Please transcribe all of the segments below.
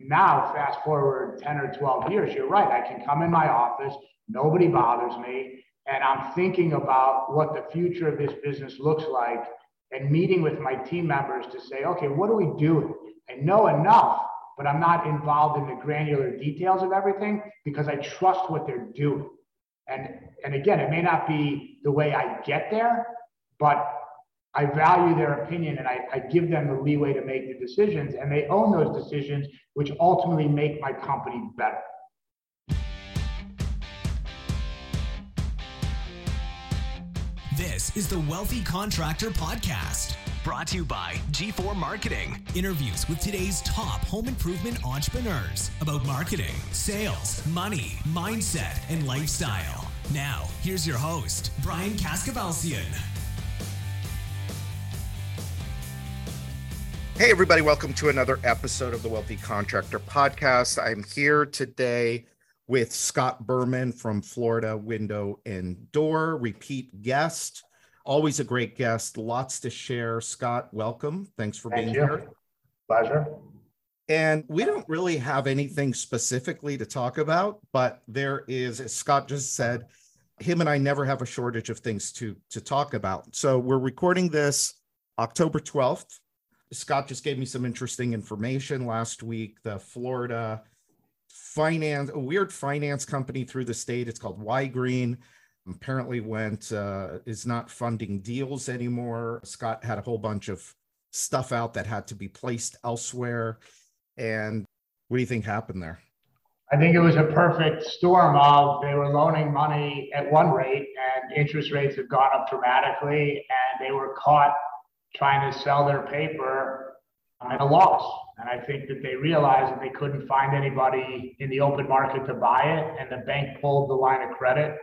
Now, fast forward 10 or 12 years, you're right. I can come in my office, nobody bothers me, and I'm thinking about what the future of this business looks like and meeting with my team members to say, okay, what are we doing? I know enough, but I'm not involved in the granular details of everything because I trust what they're doing. And, and again, it may not be the way I get there, but I value their opinion and I, I, give them the leeway to make the decisions, and they own those decisions, which ultimately make my company better. This is the Wealthy Contractor Podcast, brought to you by G4 Marketing. Interviews with today's top home improvement entrepreneurs about marketing, sales, money, mindset, and lifestyle. Now, here's your host, Brian Kaskavalciyan. Hey, everybody, welcome to another episode of the Wealthy Contractor Podcast. I'm here today with Scott Berman from Florida Window and Door, repeat guest. Always a great guest, lots to share. Scott, welcome. Thanks for Thank being you. here. Pleasure. And we don't really have anything specifically to talk about, but there is, as Scott just said, him and I never have a shortage of things to to talk about. So we're recording this October 12th. Scott just gave me some interesting information last week. The Florida finance, a weird finance company through the state, it's called Ygrene, apparently went, uh, is not funding deals anymore. Scott had a whole bunch of stuff out that had to be placed elsewhere. And what do you think happened there? I think it was a perfect storm of they were loaning money at one rate and interest rates have gone up dramatically and they were caught trying to sell their paper at a loss. And I think that they realized that they couldn't find anybody in the open market to buy it, and the bank pulled the line of credit,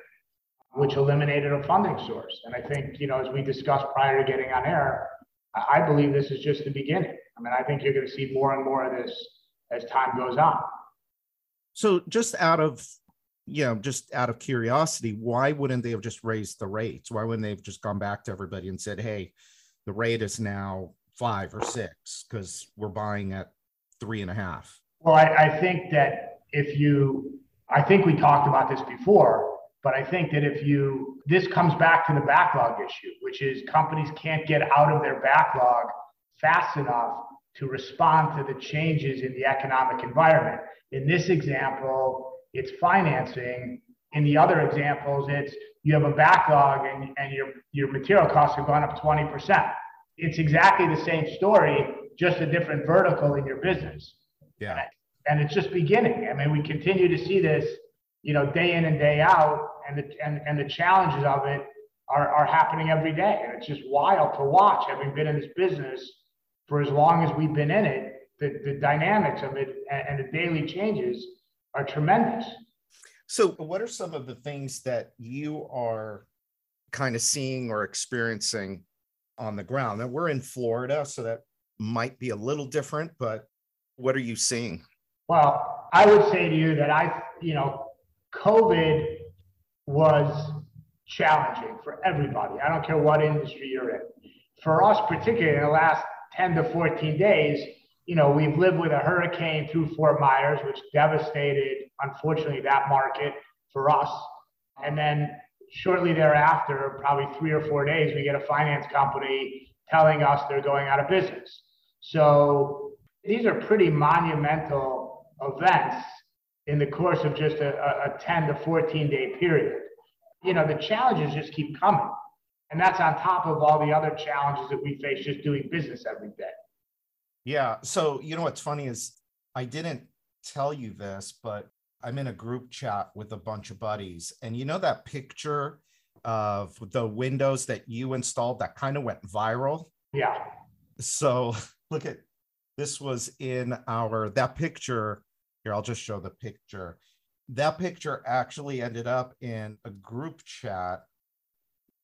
which eliminated a funding source. And I think, you know, as we discussed prior to getting on air, I believe this is just the beginning. I mean, I think you're going to see more and more of this as time goes on. So, just out of you know, just out of curiosity, why wouldn't they have just raised the rates? Why wouldn't they have just gone back to everybody and said, "Hey, the rate is now five or six because we're buying at three and a half. Well, I, I think that if you, I think we talked about this before, but I think that if you, this comes back to the backlog issue, which is companies can't get out of their backlog fast enough to respond to the changes in the economic environment. In this example, it's financing. In the other examples, it's you have a backlog and, and your, your material costs have gone up 20%. It's exactly the same story, just a different vertical in your business. Yeah. And it's just beginning. I mean, we continue to see this, you know, day in and day out, and the, and, and the challenges of it are, are happening every day. And it's just wild to watch, having been in this business for as long as we've been in it. The, the dynamics of it and, and the daily changes are tremendous. So, what are some of the things that you are kind of seeing or experiencing on the ground? Now, we're in Florida, so that might be a little different, but what are you seeing? Well, I would say to you that I, you know, COVID was challenging for everybody. I don't care what industry you're in. For us, particularly in the last 10 to 14 days, you know, we've lived with a hurricane through Fort Myers, which devastated, unfortunately, that market for us. And then shortly thereafter, probably three or four days, we get a finance company telling us they're going out of business. So these are pretty monumental events in the course of just a, a 10 to 14 day period. You know, the challenges just keep coming. And that's on top of all the other challenges that we face just doing business every day. Yeah. So, you know, what's funny is I didn't tell you this, but I'm in a group chat with a bunch of buddies. And you know that picture of the windows that you installed that kind of went viral? Yeah. So look at this was in our that picture. Here, I'll just show the picture. That picture actually ended up in a group chat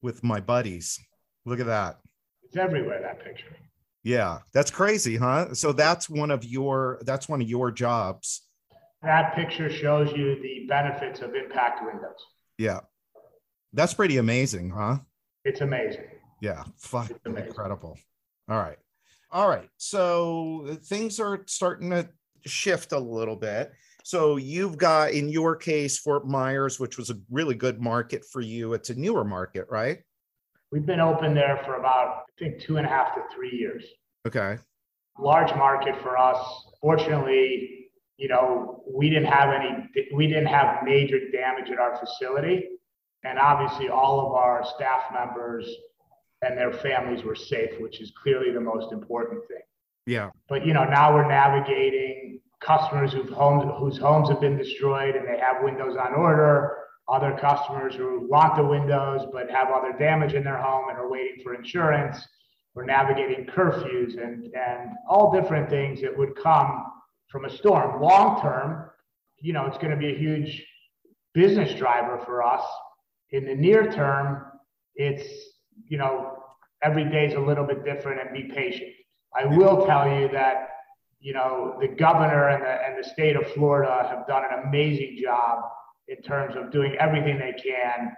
with my buddies. Look at that. It's everywhere, that picture. Yeah, that's crazy, huh? So that's one of your that's one of your jobs. That picture shows you the benefits of impact windows. Yeah. That's pretty amazing, huh? It's amazing. Yeah, fucking incredible. All right. All right. So things are starting to shift a little bit. So you've got in your case Fort Myers, which was a really good market for you. It's a newer market, right? We've been open there for about, I think, two and a half to three years. Okay. Large market for us. Fortunately, you know, we didn't have any, we didn't have major damage at our facility. And obviously, all of our staff members and their families were safe, which is clearly the most important thing. Yeah. But you know, now we're navigating customers whose homes whose homes have been destroyed and they have windows on order. Other customers who want the windows but have other damage in their home and are waiting for insurance. We're navigating curfews and and all different things that would come from a storm. Long term, you know, it's going to be a huge business driver for us. In the near term, it's you know, every day is a little bit different and be patient. I will tell you that, you know, the governor and the, and the state of Florida have done an amazing job in terms of doing everything they can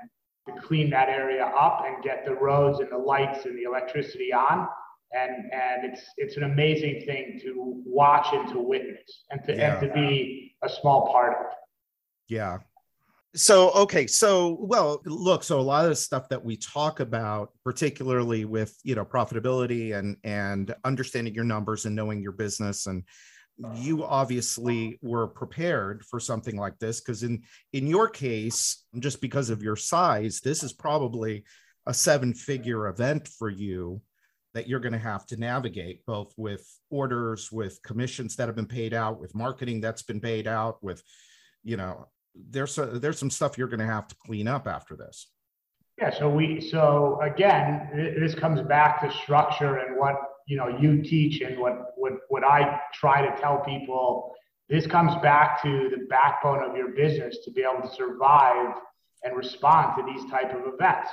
to clean that area up and get the roads and the lights and the electricity on. And, and it's, it's an amazing thing to watch and to witness and to, yeah. and to be a small part of. Yeah, so okay so well look so a lot of the stuff that we talk about particularly with you know profitability and and understanding your numbers and knowing your business and you obviously were prepared for something like this because in in your case just because of your size this is probably a seven figure event for you that you're going to have to navigate both with orders with commissions that have been paid out with marketing that's been paid out with you know there's a, there's some stuff you're going to have to clean up after this. Yeah. So we so again, this comes back to structure and what you know you teach and what what what I try to tell people. This comes back to the backbone of your business to be able to survive and respond to these type of events.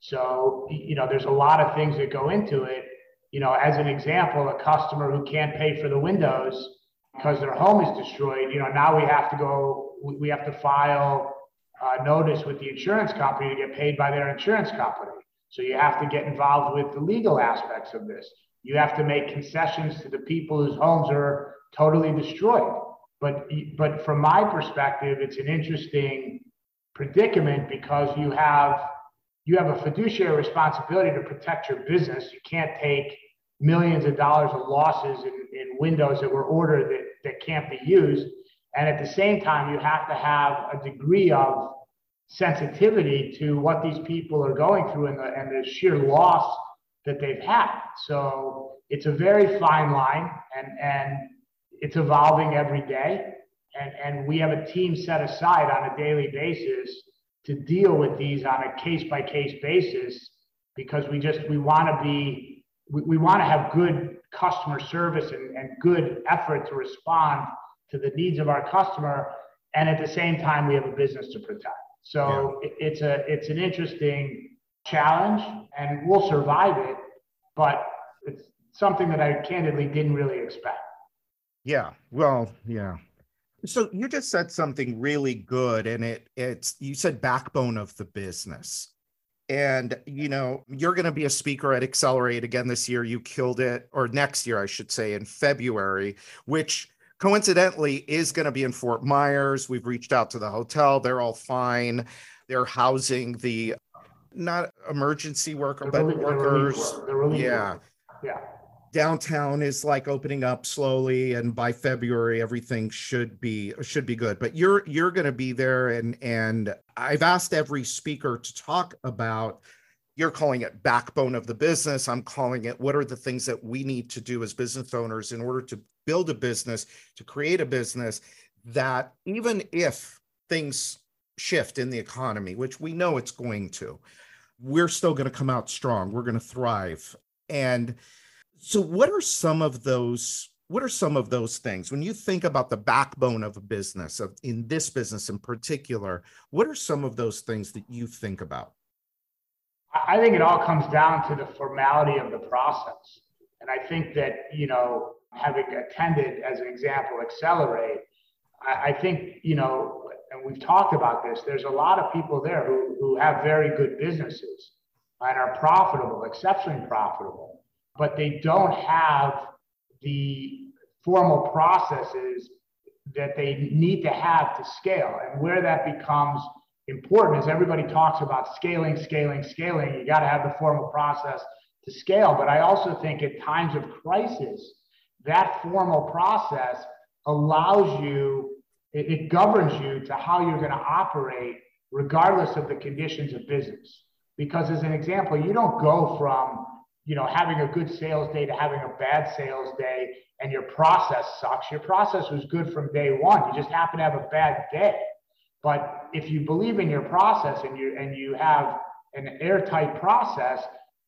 So you know, there's a lot of things that go into it. You know, as an example, a customer who can't pay for the windows because their home is destroyed, you know, now we have to go, we have to file a notice with the insurance company to get paid by their insurance company. So you have to get involved with the legal aspects of this. You have to make concessions to the people whose homes are totally destroyed. But, but from my perspective, it's an interesting predicament because you have you have a fiduciary responsibility to protect your business. You can't take millions of dollars of losses in, in windows that were ordered that, that can't be used. And at the same time, you have to have a degree of sensitivity to what these people are going through and the, and the sheer loss that they've had. So it's a very fine line and, and it's evolving every day. And, and we have a team set aside on a daily basis to deal with these on a case by case basis because we just we want to be we, we want to have good customer service and, and good effort to respond to the needs of our customer. And at the same time, we have a business to protect. So yeah. it, it's a it's an interesting challenge and we'll survive it, but it's something that I candidly didn't really expect. Yeah. Well, yeah. So you just said something really good and it it's you said backbone of the business and you know you're going to be a speaker at accelerate again this year you killed it or next year i should say in february which coincidentally is going to be in fort myers we've reached out to the hotel they're all fine they're housing the not emergency worker but workers. yeah. yeah. Downtown is like opening up slowly and by february everything should be should be good. But you're you're going to be there and and i've asked every speaker to talk about you're calling it backbone of the business. I'm calling it what are the things that we need to do as business owners in order to build a business to create a business that even if things shift in the economy which we know it's going to we're still going to come out strong we're going to thrive. And so what are some of those what are some of those things? When you think about the backbone of a business of in this business in particular what are some of those things that you think about? I think it all comes down to the formality of the process. And i think that you know having attended as an example accelerate i, I think you know and we've talked about this there's a lot of people there who, who have very good businesses and are profitable exceptionally profitable but they don't have the formal processes that they need to have to scale. And where that becomes important is everybody talks about scaling, scaling, scaling. You got to have the formal process to scale. But I also think at times of crisis, that formal process allows you, it, it governs you to how you're going to operate regardless of the conditions of business. Because as an example, you don't go from you know having a good sales day to having a bad sales day and your process sucks. Your process was good from day one. You just happen to have a bad day. But if you believe in your process and you and you have an airtight process,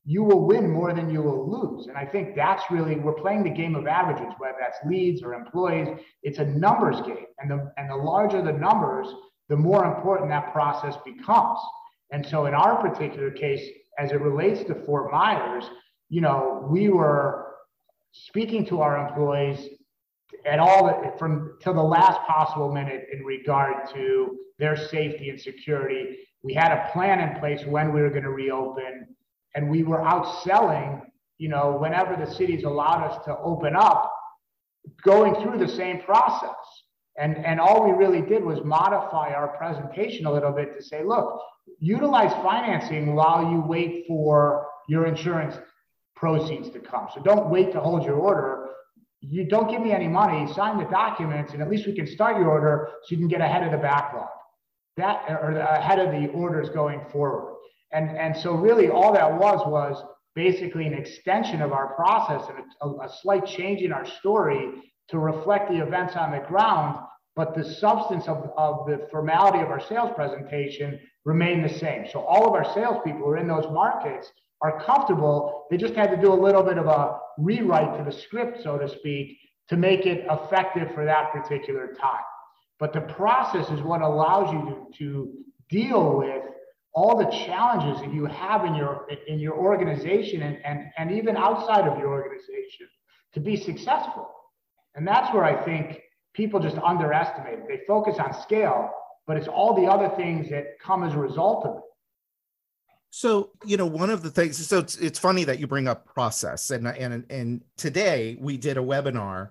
you will win more than you will lose. And I think that's really we're playing the game of averages, whether that's leads or employees. It's a numbers game, and the and the larger the numbers, the more important that process becomes. And so, in our particular case, as it relates to Fort Myers, you know, we were speaking to our employees at all from till the last possible minute in regard to their safety and security. We had a plan in place when we were going to reopen and we were outselling, you know, whenever the cities allowed us to open up, going through the same process. And, and all we really did was modify our presentation a little bit to say, look, utilize financing while you wait for your insurance proceeds to come. So don't wait to hold your order. You don't give me any money, sign the documents, and at least we can start your order so you can get ahead of the backlog. That or ahead of the orders going forward. And, and so really all that was was basically an extension of our process and a, a slight change in our story to reflect the events on the ground, but the substance of, of the formality of our sales presentation remained the same. So all of our salespeople who are in those markets are comfortable. They just had to do a little bit of a rewrite to the script, so to speak, to make it effective for that particular time. But the process is what allows you to, to deal with all the challenges that you have in your in your organization and, and, and even outside of your organization to be successful. And that's where I think people just underestimate it. They focus on scale, but it's all the other things that come as a result of it. So, you know, one of the things, so it's, it's funny that you bring up process. And, and, and today we did a webinar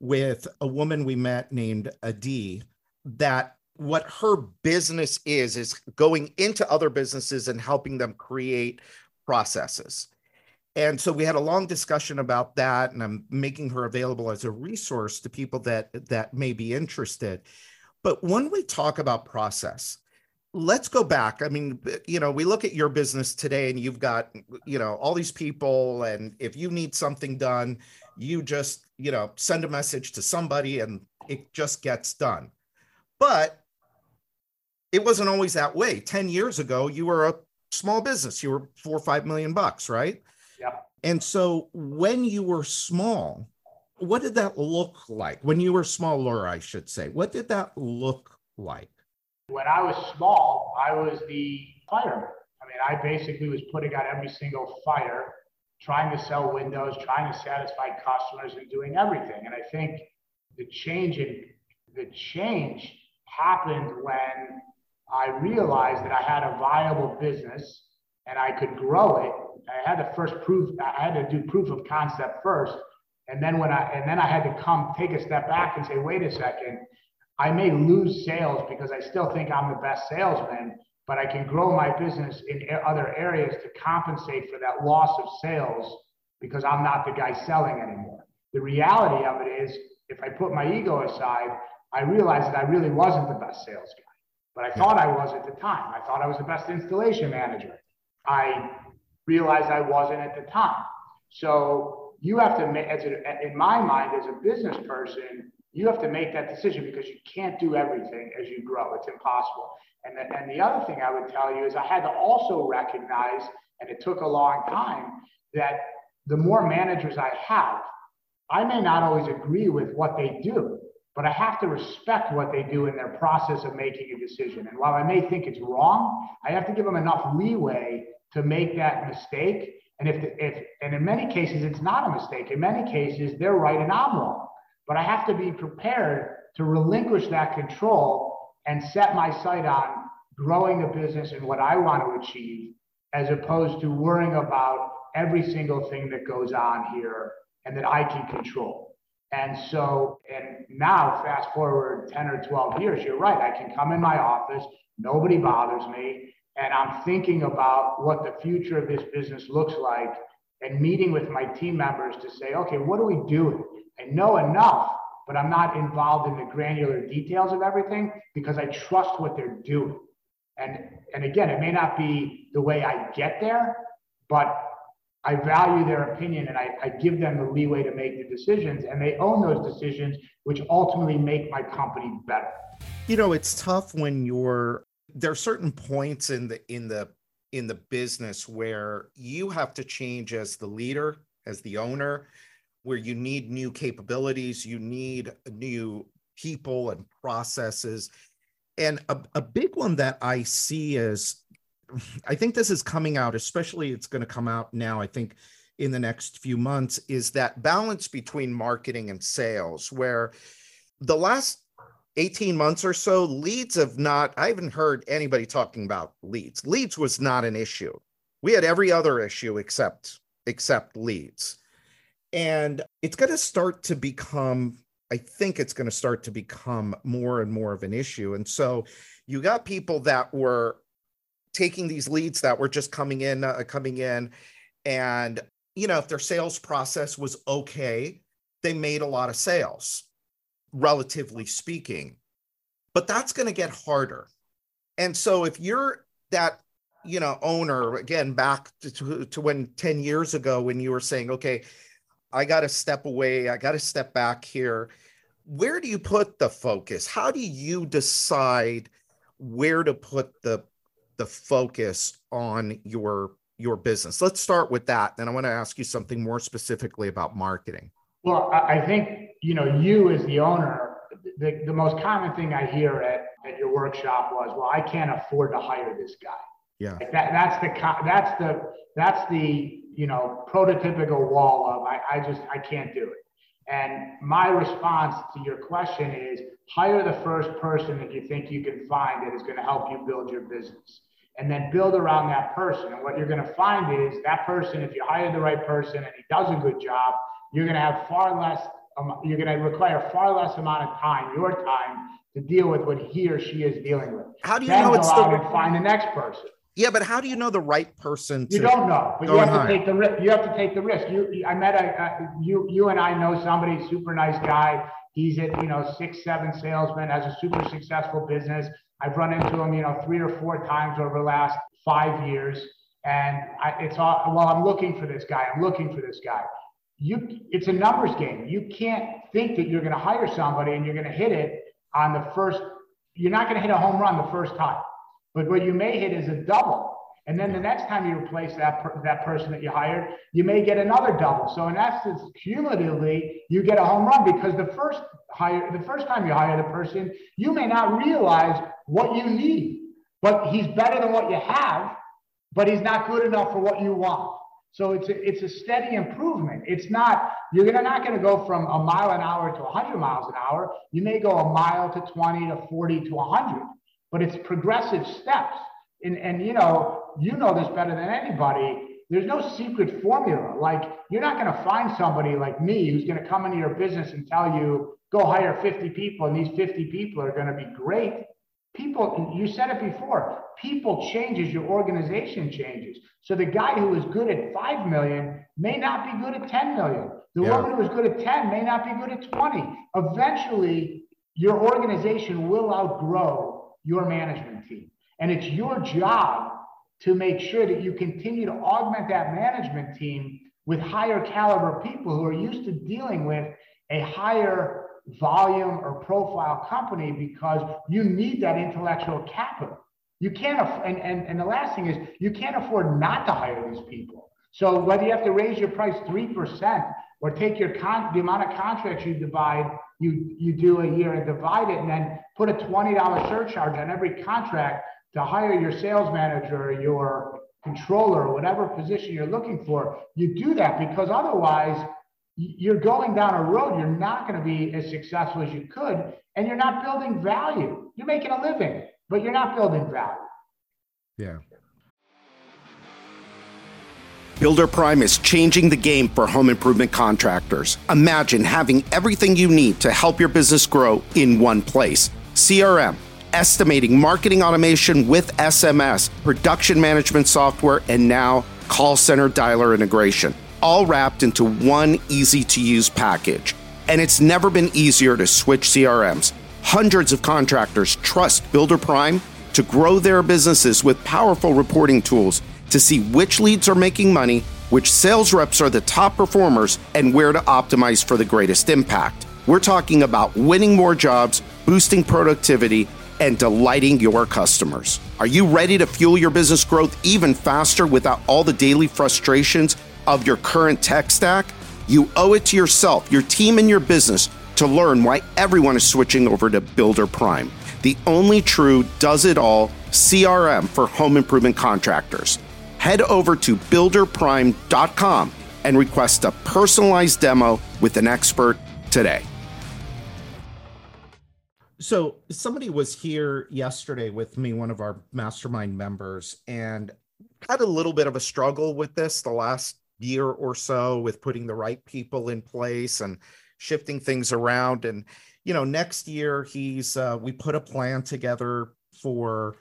with a woman we met named Adi that what her business is is going into other businesses and helping them create processes. And so we had a long discussion about that and i'm making her available as a resource to people that that may be interested. But when we talk about process let's go back. I mean you know we look at your business today and you've got you know all these people and if you need something done you just you know send a message to somebody and it just gets done. But it wasn't always that way. 10 years ago, you were a small business. You were four or five million bucks, right? Yeah. And so when you were small, what did that look like? When you were smaller, I should say, what did that look like? When I was small, I was the fireman. I mean, I basically was putting out every single fire, trying to sell windows, trying to satisfy customers, and doing everything. And I think the change in the change happened when I realized that I had a viable business and I could grow it. I had to first prove I had to do proof of concept first. And then when I and then I had to come take a step back and say, wait a second, I may lose sales because I still think I'm the best salesman, but I can grow my business in other areas to compensate for that loss of sales because I'm not the guy selling anymore. The reality of it is, if I put my ego aside, I realized that I really wasn't the best sales guy but I thought I was at the time. I thought I was the best installation manager. I realized I wasn't at the time. So you have to make, as a, in my mind, as a business person, you have to make that decision because you can't do everything as you grow. It's impossible. And the, and the other thing I would tell you is I had to also recognize, and it took a long time, that the more managers I have, I may not always agree with what they do, but I have to respect what they do in their process of making a decision. And while I may think it's wrong, I have to give them enough leeway to make that mistake. And if, if and in many cases it's not a mistake. In many cases they're right and I'm wrong. But I have to be prepared to relinquish that control and set my sight on growing the business and what I want to achieve, as opposed to worrying about every single thing that goes on here and that I can control. And so, and now fast forward 10 or 12 years, you're right. I can come in my office, nobody bothers me. And I'm thinking about what the future of this business looks like and meeting with my team members to say, okay, what are we doing? I know enough, but I'm not involved in the granular details of everything because I trust what they're doing. And, and again, it may not be the way I get there, but I value their opinion and I, I, give them the leeway to make the decisions and they own those decisions, which ultimately make my company better. You know, it's tough when you're there are certain points in the in the in the business where you have to change as the leader, as the owner, where you need new capabilities, you need new people and processes. And a, a big one that I see is I think this is coming out, especially it's going to come out now, I think in the next few months, is that balance between marketing and sales, where the last 18 months or so, leads have not, I haven't heard anybody talking about leads. Leads was not an issue. We had every other issue except except leads. And it's going to start to become I think it's going to start to become more and more of an issue. And so you got people that were taking these leads that were just coming in, uh, coming in, and you know, if their sales process was okay, they made a lot of sales, relatively speaking. But that's going to get harder. And so if you're that you know owner again back to, to when 10 years ago when you were saying okay i got to step away i got to step back here where do you put the focus how do you decide where to put the the focus on your your business. Let's start with that. Then i want to ask you something more specifically about marketing. Well i think you know you as the owner the, the most common thing i hear at, at your workshop was well i can't afford to hire this guy. Yeah. Like that, that's the that's the that's the you know prototypical wall of I, I just i can't do it. And my response to your question is hire the first person that you think you can find that is going to help you build your business and then build around that person. And what you're going to find is that person, if you hire the right person and he does a good job, you're going to have far less, um, you're going to require far less amount of time, your time, to deal with what he or she is dealing with. How do you then know it's the and find the next person? Yeah, but how do you know the right person? you don't know, but you have to take the risk. You have to take the risk. You, I met a, a you, you and I know somebody, super nice guy. He's at you know six, seven salesman, has a super successful business I've run into them, you know, three or four times over the last five years. And I, it's all, well, I'm looking for this guy. I'm looking for this guy. You, it's a numbers game. You can't think that you're going to hire somebody and you're going to hit it on the first, you're not going to hit a home run the first time. But what you may hit is a double. And then the next time you replace that, per, that person that you hired, you may get another double. So in essence, cumulatively, you get a home run because the first hire, the first time you hire the person, you may not realize what you need, but he's better than what you have, but he's not good enough for what you want. So it's a, it's a steady improvement. It's not, you're not going to go from a mile an hour to 100 miles an hour. You may go a mile to 20 to 40 to 100, but it's progressive steps. And, and you know, you know this better than anybody. There's no secret formula. Like you're not going to find somebody like me who's going to come into your business and tell you, go hire 50 people and these 50 people are going to be great. People, you said it before, people changes, your organization changes. So the guy who is good at 5 million may not be good at 10 million. The yeah. woman who is good at 10 may not be good at 20. Eventually, your organization will outgrow your management team. And it's your job to make sure that you continue to augment that management team with higher caliber people who are used to dealing with a higher volume or profile company because you need that intellectual capital. You can't, aff- and, and, and the last thing is you can't afford not to hire these people. So whether you have to raise your price 3% or take your con- the amount of contracts you divide, you, you do a year and divide it and then put a $20 surcharge on every contract to hire your sales manager, your controller, whatever position you're looking for, you do that because otherwise you're going down a road you're not going to be as successful as you could and you're not building value. You're making a living but you're not building value. Yeah. Builder Prime is changing the game for home improvement contractors. Imagine having everything you need to help your business grow in one place. CRM, estimating, marketing automation with SMS, production management software, and now call center dialer integration, all wrapped into one easy to use package. And it's never been easier to switch CRMs. Hundreds of contractors trust Builder Prime to grow their businesses with powerful reporting tools to see which leads are making money, which sales reps are the top performers, and where to optimize for the greatest impact. We're talking about winning more jobs, boosting productivity, and delighting your customers. Are you ready to fuel your business growth even faster without all the daily frustrations of your current tech stack? You owe it to yourself, your team, and your business to learn why everyone is switching over to Builder Prime, the only true does it all CRM for home improvement contractors head over to builderprime.com and request a personalized demo with an expert today. So, somebody was here yesterday with me, one of our mastermind members, and had a little bit of a struggle with this the last year or so with putting the right people in place and shifting things around. And, you know, next year he's, uh, we put a plan together for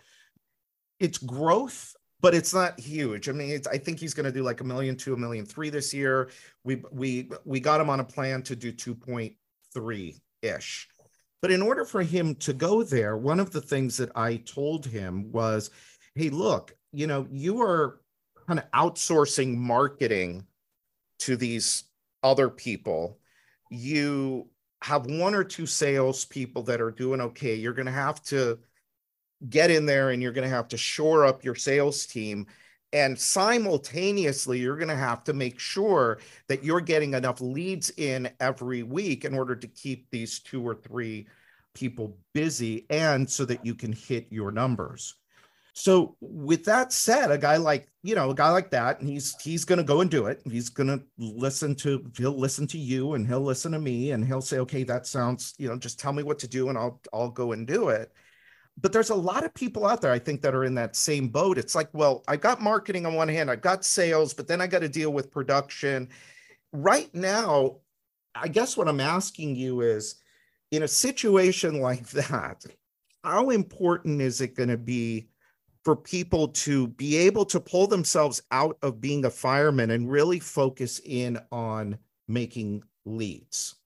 its growth but it's not huge. I mean, I think he's going to do like a million to a million three this year. We we we got him on a plan to do two point three ish. But in order for him to go there, one of the things that I told him was, "Hey, look, you know, you are kind of outsourcing marketing to these other people. You have one or two salespeople that are doing okay. You're going to have to." get in there and you're going to have to shore up your sales team and simultaneously you're going to have to make sure that you're getting enough leads in every week in order to keep these two or three people busy and so that you can hit your numbers so with that said a guy like you know a guy like that and he's he's going to go and do it. He's going to listen to he'll listen to you and he'll listen to me and he'll say okay that sounds you know just tell me what to do and i'll i'll go and do it. But there's a lot of people out there i think that are in that same boat. It's like well i got marketing on one hand I've got sales but then i got to deal with production. Right now i guess what i'm asking you is in a situation like that how important is it going to be for people to be able to pull themselves out of being a fireman and really focus in on making leads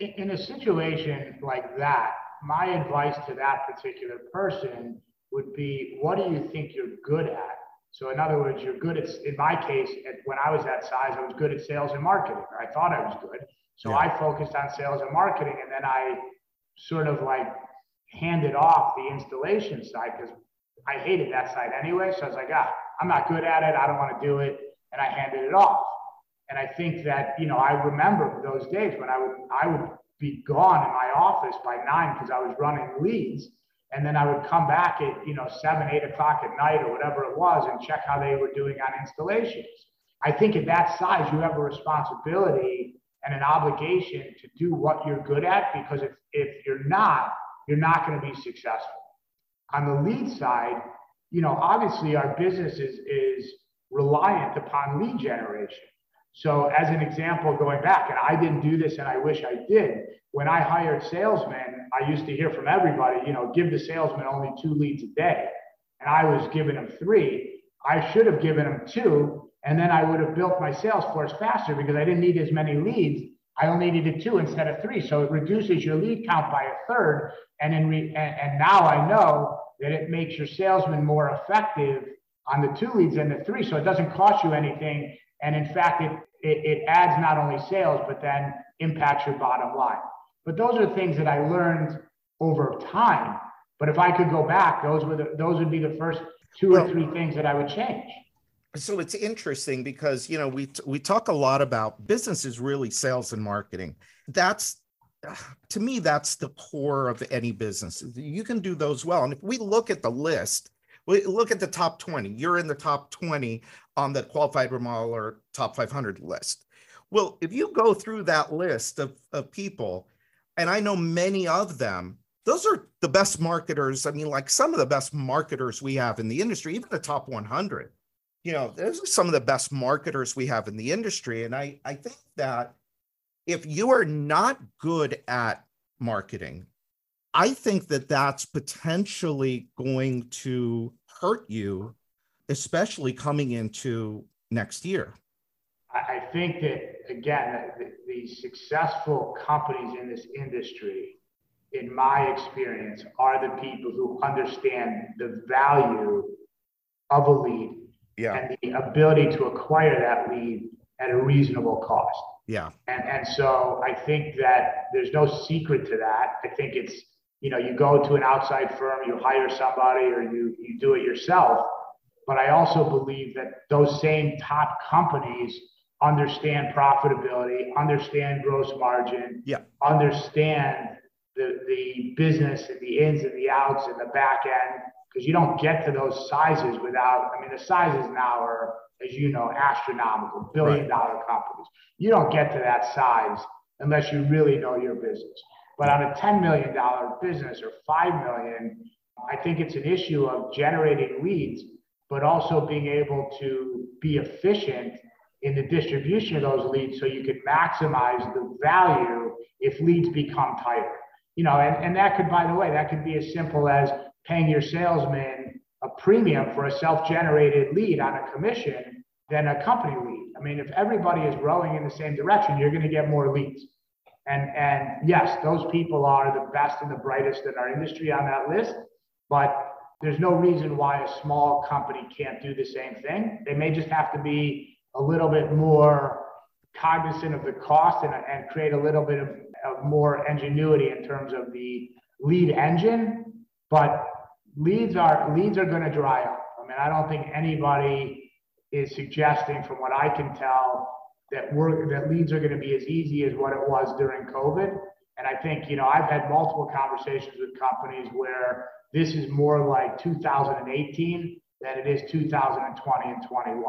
in a situation like that my advice to that particular person would be, what do you think you're good at? So in other words, you're good at, in my case, at, when I was that size, I was good at sales and marketing, I thought I was good. So yeah. I focused on sales and marketing, and then I sort of like handed off the installation side because I hated that side anyway. So I was like, ah, I'm not good at it. I don't want to do it. And I handed it off. And I think that, you know, I remember those days when I would, I would be gone in my office by nine because I was running leads. And then I would come back at, you know, seven, eight o'clock at night or whatever it was and check how they were doing on installations. I think at that size, you have a responsibility and an obligation to do what you're good at because if, if you're not, you're not going to be successful. On the lead side, you know, obviously our business is, is reliant upon lead generation. So, as an example, going back, and I didn't do this and I wish I did. When I hired salesmen, I used to hear from everybody, you know, give the salesman only two leads a day. And I was giving them three. I should have given them two. And then I would have built my sales force faster because I didn't need as many leads. I only needed two instead of three. So it reduces your lead count by a third. And, in re- and, and now I know that it makes your salesman more effective on the two leads than the three. So it doesn't cost you anything and in fact, it, it, it adds not only sales, but then impacts your bottom line. But those are things that I learned over time. But if I could go back, those were the, those would be the first two or three things that I would change. So it's interesting because you know we we talk a lot about business is really sales and marketing. That's to me that's the core of any business. You can do those well, and if we look at the list, we look at the top 20. You're in the top 20 on the qualified remodeler top 500 list. Well, if you go through that list of, of people, and I know many of them, those are the best marketers. I mean, like some of the best marketers we have in the industry, even the top 100. you know, those are some of the best marketers we have in the industry. And I, I think that if you are not good at marketing, I think that that's potentially going to hurt you, especially coming into next year. I think that, again, the, the successful companies in this industry, in my experience, are the people who understand the value of a lead yeah. and the ability to acquire that lead at a reasonable cost. Yeah. And, and so I think that there's no secret to that. I think it's, you know, you go to an outside firm, you hire somebody or you, you do it yourself. But I also believe that those same top companies understand profitability, understand gross margin, yeah. understand the, the business and the ins and the outs and the back end because you don't get to those sizes without, I mean, the sizes now are, as you know, astronomical, billion right. dollar companies. You don't get to that size unless you really know your business. But on a $10 million business or $5 million, I think it's an issue of generating leads, but also being able to be efficient in the distribution of those leads so you can maximize the value if leads become tighter. You know, and, and that could, by the way, that could be as simple as paying your salesman a premium for a self-generated lead on a commission than a company lead. I mean, if everybody is rowing in the same direction, you're going to get more leads. And and yes, those people are the best and the brightest in our industry on that list, but there's no reason why a small company can't do the same thing. They may just have to be a little bit more cognizant of the cost and, and create a little bit of, of more ingenuity in terms of the lead engine. But leads are leads are going to dry up. I mean, I don't think anybody is suggesting, from what I can tell, that we're that leads are going to be as easy as what it was during COVID. And I think you know I've had multiple conversations with companies where this is more like 2018 than it is 2020 and 21.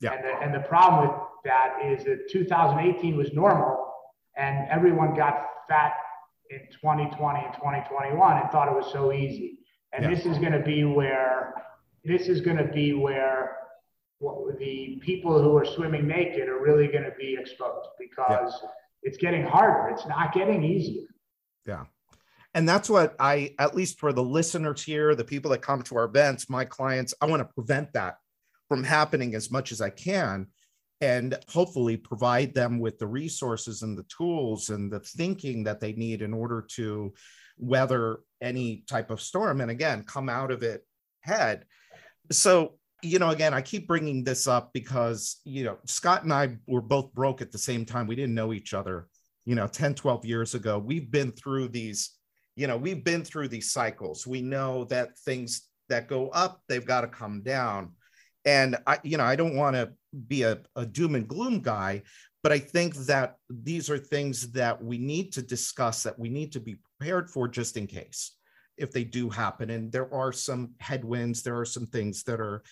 Yeah. And the, and the problem with that is that 2018 was normal and everyone got fat in 2020 and 2021 and thought it was so easy. And yeah. this is going to be where this is going to be where the people who are swimming naked are really going to be exposed because yeah. it's getting harder. It's not getting easier. Yeah. And that's what I, at least for the listeners here, the people that come to our events, my clients, I want to prevent that from happening as much as I can and hopefully provide them with the resources and the tools and the thinking that they need in order to weather any type of storm and again come out of it head. So you know again i keep bringing this up because you know scott and i were both broke at the same time. We didn't know each other you know 10 12 years ago. We've been through these you know we've been through these cycles. We know that things that go up they've got to come down. And i you know i don't want to be a, a doom and gloom guy but i think that these are things that we need to discuss that we need to be prepared for just in case if they do happen. And there are some headwinds there are some things that are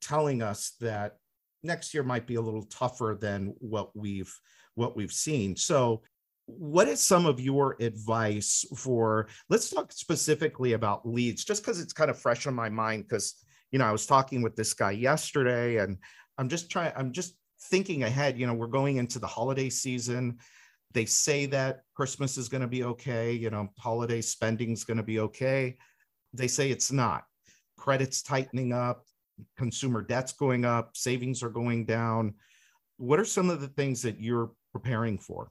telling us that next year might be a little tougher than what we've what we've seen. So what is some of your advice for let's talk specifically about leads just because it's kind of fresh on my mind because you know i was talking with this guy yesterday and i'm just trying i'm just thinking ahead you know we're going into the holiday season they say that christmas is going to be okay you know holiday spending is going to be okay they say it's not credits tightening up consumer debts going up savings are going down what are some of the things that you're preparing for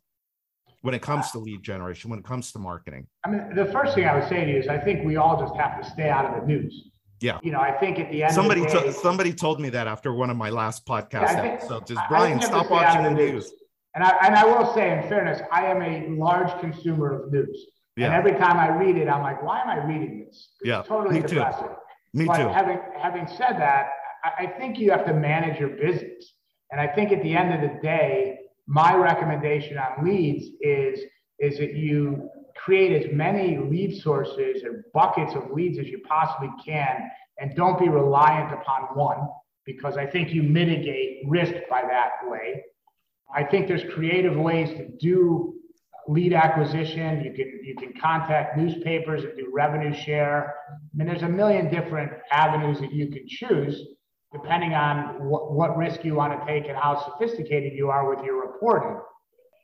when it comes to lead generation when it comes to marketing i mean the first thing i would say to you is i think we all just have to stay out of the news yeah. You know, I think at the end somebody the day, somebody told me that after one of my last podcast yeah, episodes. Is Brian stop watching the news? And I and I will say, in fairness, I am a large consumer of news. Yeah. And every time I read it, I'm like, why am I reading this? It's yeah. Totally me depressing. Too. Me but too. Having having said that, I, I think you have to manage your business. And I think at the end of the day, my recommendation on leads is is that you create as many lead sources or buckets of leads as you possibly can and don't be reliant upon one because I think you mitigate risk by that way. I think there's creative ways to do lead acquisition. You can you can contact newspapers and do revenue share. I mean, there's a million different avenues that you can choose. depending on what, what risk you want to take and how sophisticated you are with your reporting.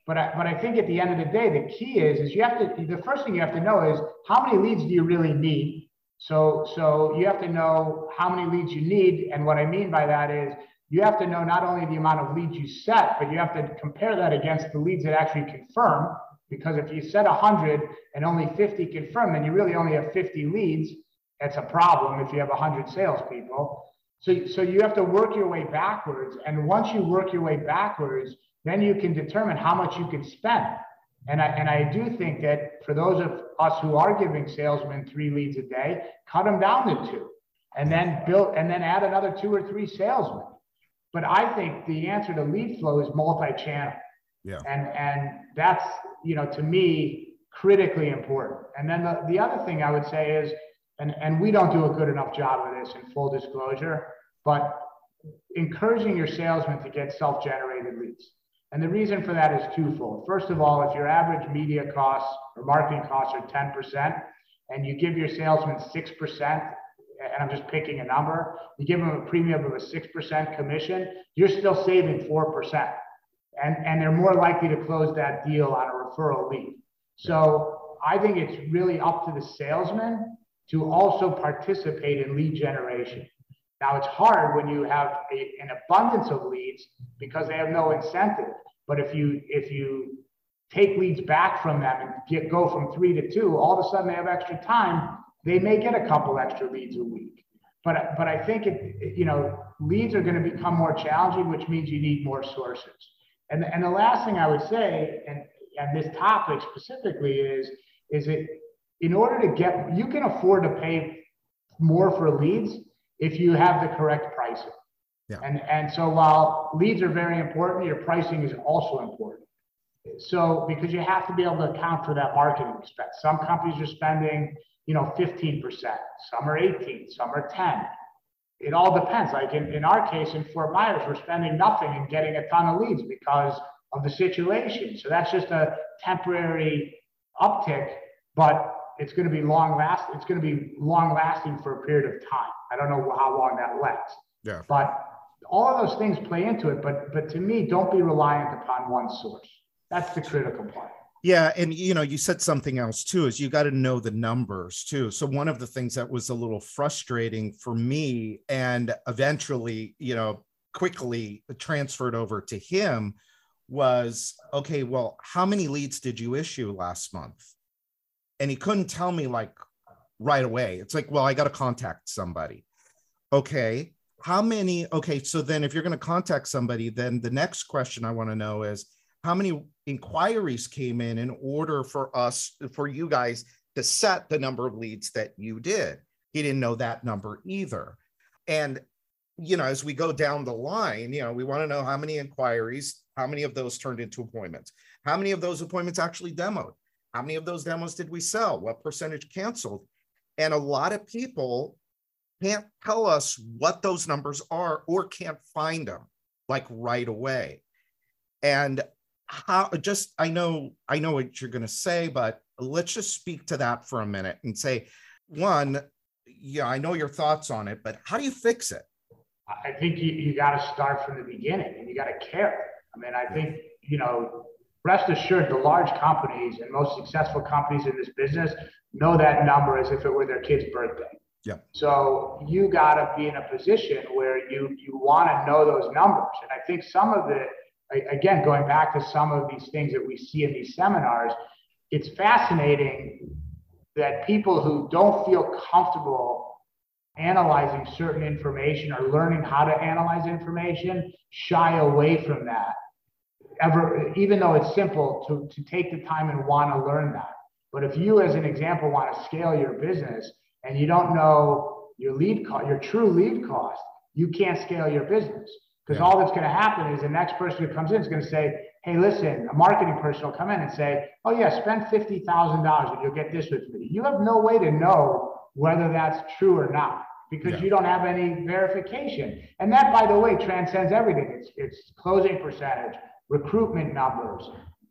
But I, but I think at the end of the day, the key is, is you have to, the first thing you have to know is how many leads do you really need? So, so you have to know how many leads you need. And what I mean by that is you have to know not only the amount of leads you set, but you have to compare that against the leads that actually confirm. Because if you set 100 and only 50 confirm, then you really only have 50 leads. That's a problem if you have 100 salespeople. So, so you have to work your way backwards. And once you work your way backwards, then you can determine how much you can spend. And I, and I do think that for those of us who are giving salesmen three leads a day, cut them down to two and then build and then add another two or three salesmen. But I think the answer to lead flow is multi-channel. Yeah. And and that's, you know, to me, critically important. And then the, the other thing I would say is, and, and we don't do a good enough job of this in full disclosure, but encouraging your salesmen to get self-generated leads. And the reason for that is twofold. First of all, if your average media costs or marketing costs are 10%, and you give your salesman 6%, and I'm just picking a number, you give them a premium of a 6% commission, you're still saving 4%. And, and they're more likely to close that deal on a referral lead. So I think it's really up to the salesman to also participate in lead generation. Now it's hard when you have a, an abundance of leads because they have no incentive. But if you if you take leads back from them and get go from three to two, all of a sudden they have extra time. They may get a couple extra leads a week. But but I think it you know leads are going to become more challenging, which means you need more sources. And and the last thing I would say, and and this topic specifically is is it in order to get you can afford to pay more for leads if you have the correct pricing. Yeah. And, and so while leads are very important, your pricing is also important. So because you have to be able to account for that marketing expense. Some companies are spending, you know, 15%, some are 18, some are 10. It all depends. Like in, in our case in Fort Myers, we're spending nothing and getting a ton of leads because of the situation. So that's just a temporary uptick, but it's going to be long last. It's going to be long lasting for a period of time. I don't know how long that lasts. Yeah. But all of those things play into it. But but to me, don't be reliant upon one source. That's the critical part. Yeah, and you know, you said something else too, is you got to know the numbers too. So one of the things that was a little frustrating for me, and eventually, you know, quickly transferred over to him, was okay. Well, how many leads did you issue last month? And he couldn't tell me like right away. It's like, well, I got to contact somebody. Okay. How many? Okay. So then if you're going to contact somebody, then the next question I want to know is how many inquiries came in in order for us, for you guys to set the number of leads that you did? He didn't know that number either. And, you know, as we go down the line, you know, we want to know how many inquiries, how many of those turned into appointments, how many of those appointments actually demoed, how many of those demos did we sell, what percentage canceled. And a lot of people can't tell us what those numbers are or can't find them like right away. And how just I know I know what you're going to say, but let's just speak to that for a minute and say, one, yeah, I know your thoughts on it, but how do you fix it? I think you, you got to start from the beginning and you got to care. I mean, I think, you know, rest assured, the large companies and most successful companies in this business know that number as if it were their kid's birthday. Yeah. So you got to be in a position where you you want to know those numbers, and I think some of the again going back to some of these things that we see in these seminars, it's fascinating that people who don't feel comfortable analyzing certain information or learning how to analyze information shy away from that ever even though it's simple to, to take the time and want to learn that but if you, as an example, want to scale your business and you don't know your lead cost, your true lead cost, you can't scale your business. Because yeah. all that's going to happen is the next person who comes in is going to say, hey, listen, a marketing person will come in and say, oh, yeah, spend $50,000 and you'll get this with me. You have no way to know whether that's true or not because yeah. you don't have any verification. And that, by the way, transcends everything. It's, it's closing percentage, recruitment numbers,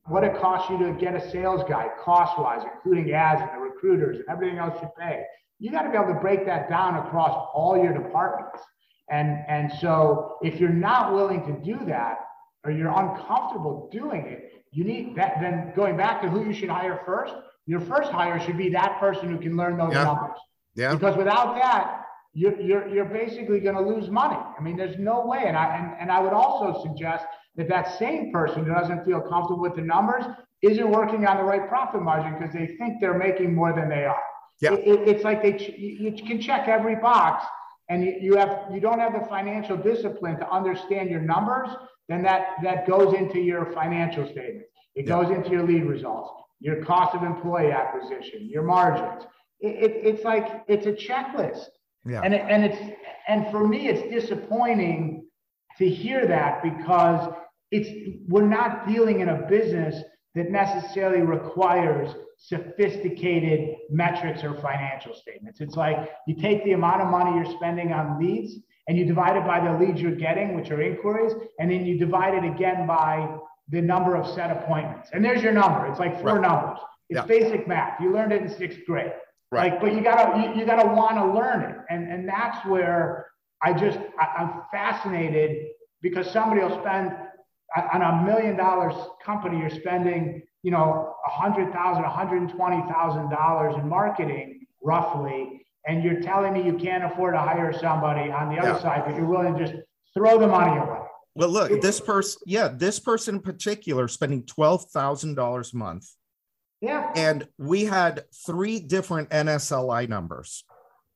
what it costs you to get a sales guy cost wise, including ads and the recruiters and everything else you pay. You got to be able to break that down across all your departments. And, and so if you're not willing to do that, or you're uncomfortable doing it, you need that. Then going back to who you should hire first, your first hire should be that person who can learn those Yeah. numbers. Yeah. Because without that, you're, you're, you're basically going to lose money. I mean, there's no way. And I, and, and I would also suggest that that same person who doesn't feel comfortable with the numbers isn't working on the right profit margin because they think they're making more than they are. Yeah. It, it- it's like they, ch- you, you can check every box and you, you have, you don't have the financial discipline to understand your numbers, then that, that goes into your financial statement. It Yeah. goes into your lead results, your cost of employee acquisition, your margins. It, it, it's like, it's a checklist. Yeah. And, it, and it's, and for me, it's disappointing to hear that because it's, we're not dealing in a business that necessarily requires sophisticated metrics or financial statements. It's like you take the amount of money you're spending on leads and you divide it by the leads you're getting, which are inquiries, and then you divide it again by the number of set appointments. And there's your number. It's like four Right. numbers. It's Yeah. basic math. You learned it in sixth grade. Right. Like, but you gotta you, you gotta want to learn it, and and that's where I just I, I'm fascinated because somebody will spend on a million dollars company you're spending you know a hundred thousand, a hundred and twenty thousand dollars in marketing roughly, and you're telling me you can't afford to hire somebody on the other Yeah. side, but you're willing to just throw the money away. Well, look, this person, yeah, this person in particular spending twelve thousand dollars a month, Yeah. and we had three different NSLI numbers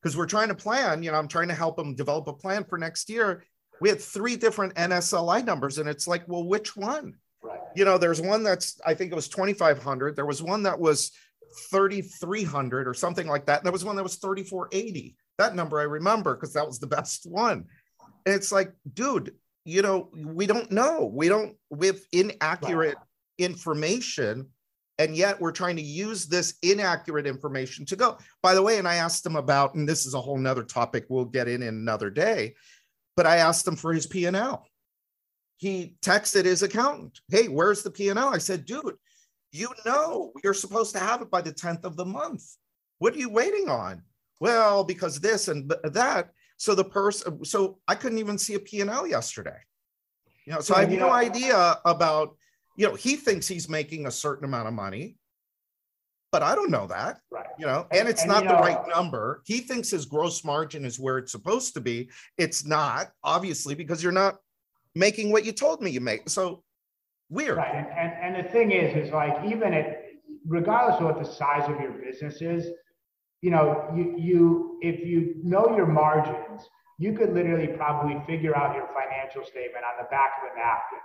because we're trying to plan. You know, I'm trying to help them develop a plan for next year. We had three different NSLI numbers, and it's like, well, which one? Right. You know, there's one that's I think it was 2,500. There was one that was 3,300 or something like that. And there was one that was 3,480. That number I remember because that was the best one. And it's like, dude, you know, we don't know. We don't with inaccurate information. And yet we're trying to use this inaccurate information to go. By the way, and I asked them about, and this is a whole nother topic we'll get in in another day, but I asked him for his P&L. He texted his accountant, hey, where's the P&L? I said, dude, you know you're supposed to have it by the 10th of the month. What are you waiting on? Well, because this and that. So the person, so I couldn't even see a P&L yesterday. You know, so I have no know- idea about, you know, he thinks he's making a certain amount of money, but I don't know that, Right. you know, And- and it's and, not the know- right number. He thinks his gross margin is where it's supposed to be. It's not, obviously, because you're not making what you told me you make. So weird. Right, and, and, and the thing is, is like, even at, regardless of what the size of your business is, you know, you, you, if you know your margins, you could literally probably figure out your financial statement on the back of a napkin.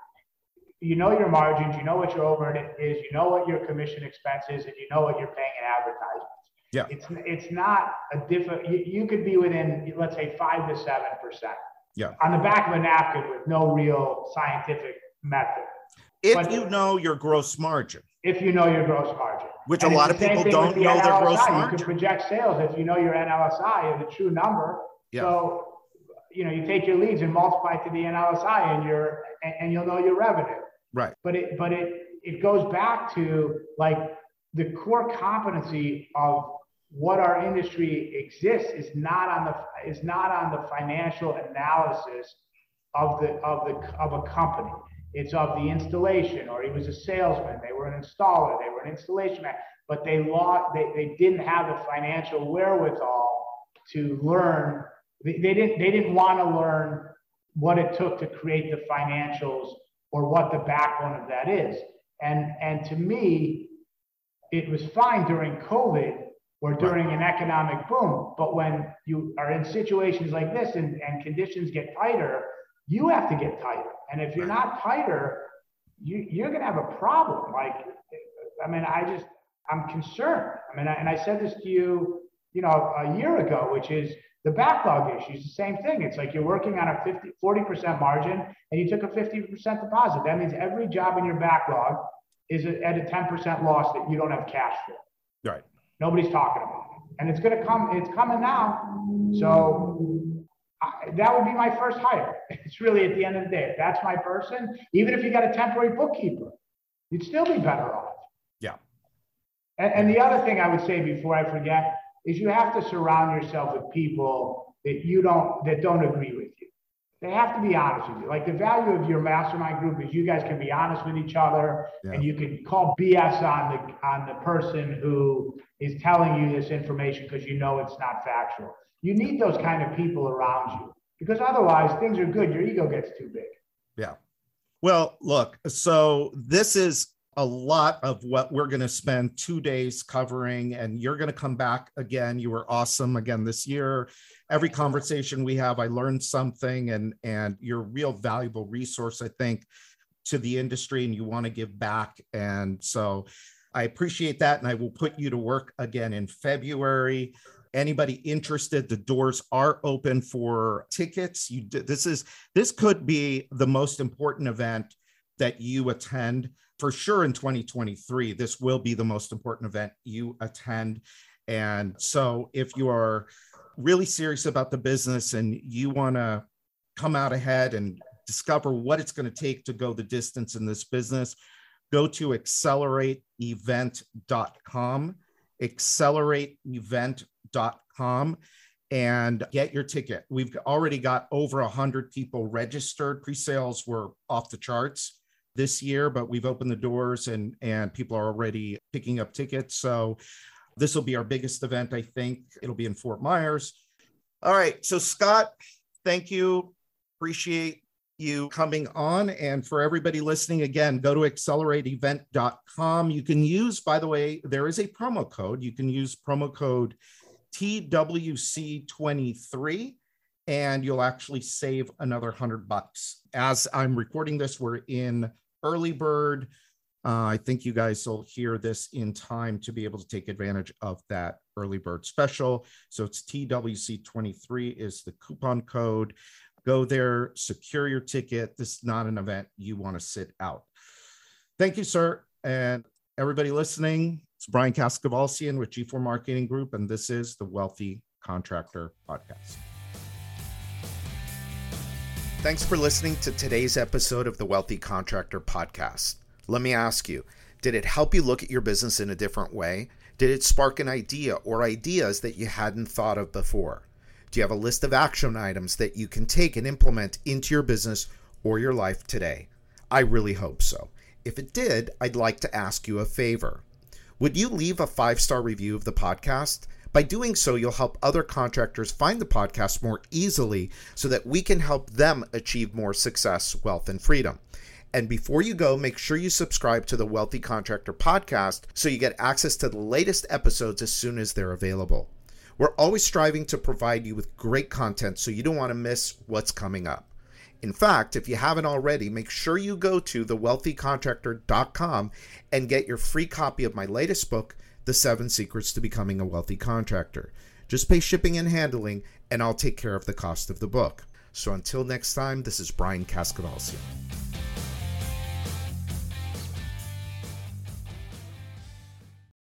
You know your margins, you know what your overhead is, you know what your commission expense is, and you know what you're paying in advertisements. Yeah. It's, it's not a different, you, you could be within, let's say, five to seven percent. Yeah. On the back of a napkin with no real scientific method If But- you know your gross margin, if you know your gross margin. which And a lot of people don't know their gross NLSI. You can project sales if you know your NLSI and the true number. Yeah. So, you know, you take your leads and multiply to the NLSI and your, and, and you'll know your revenue. Right. But it, but it, it goes back to like the core competency of what our industry exists is not on the, is not on the financial analysis of the, of the, of a company. It's of the installation, or he was a salesman, they were an installer, they were an installation man, but they lost, they, they didn't have the financial wherewithal to learn. They, they didn't, they didn't want to learn what it took to create the financials or what the backbone of that is. And, and to me, it was fine during COVID or during an economic boom. But when you are in situations like this and, and conditions get tighter, you have to get tighter. And if you're not tighter, you, you're going to have a problem. Like, I mean, I just, I'm concerned. I mean, I, and I said this to you, you know, a year ago, which is the backlog issues, the same thing. It's like you're working on a 50, 40% margin and you took a 50% deposit. That means every job in your backlog is at a 10% loss that you don't have cash for. Right. Nobody's talking about it. And it's going to come, it's coming now. So I, that would be my first hire. It's really at the end of the day, if that's my person, even if you got a temporary bookkeeper, you'd still be better off. Yeah. And, and the other thing I would say before I forget is you have to surround yourself with people that you don't, that don't agree with you. they have to be honest with you. Like the value of your mastermind group is you guys can be honest with each other yeah. and you can call BS on the on the person who is telling you this information because you know it's not factual. You need those kind of people around you because otherwise things are good. Your ego gets too big. Yeah. Well, look, so this is a lot of what we're going to spend two days covering, and you're going to come back again. You were awesome again this year. Every conversation we have, I learned something, and and you're a real valuable resource, I think, to the industry, and you want to give back. And so, I appreciate that, and I will put you to work again in February anybody interested the doors are open for tickets you this is this could be the most important event that you attend for sure in 2023 this will be the most important event you attend and so if you are really serious about the business and you want to come out ahead and discover what it's going to take to go the distance in this business go to accelerateevent.com accelerateevent.com and get your ticket. We've already got over 100 people registered. Pre-sales were off the charts this year, but we've opened the doors and and people are already picking up tickets. So this will be our biggest event, I think. It'll be in Fort Myers. All right. So Scott, thank you. Appreciate you coming on. And for everybody listening, again, go to accelerateevent.com. You can use, by the way, there is a promo code. You can use promo code TWC23 and you'll actually save another 100 bucks. As I'm recording this, we're in early bird. Uh, I think you guys will hear this in time to be able to take advantage of that early bird special. So it's TWC23 is the coupon code. Go there, secure your ticket. This is not an event you want to sit out. Thank you, sir. And everybody listening, it's Brian Kaskavalciyan with G4 Marketing Group, and this is the Wealthy Contractor Podcast. Thanks for listening to today's episode of the Wealthy Contractor Podcast. Let me ask you did it help you look at your business in a different way? Did it spark an idea or ideas that you hadn't thought of before? Do you have a list of action items that you can take and implement into your business or your life today? I really hope so. If it did, I'd like to ask you a favor. Would you leave a five star review of the podcast? By doing so, you'll help other contractors find the podcast more easily so that we can help them achieve more success, wealth, and freedom. And before you go, make sure you subscribe to the Wealthy Contractor podcast so you get access to the latest episodes as soon as they're available. We're always striving to provide you with great content so you don't want to miss what's coming up. In fact, if you haven't already, make sure you go to thewealthycontractor.com and get your free copy of my latest book, The Seven Secrets to Becoming a Wealthy Contractor. Just pay shipping and handling, and I'll take care of the cost of the book. So until next time, this is Brian Kaskavalciyan.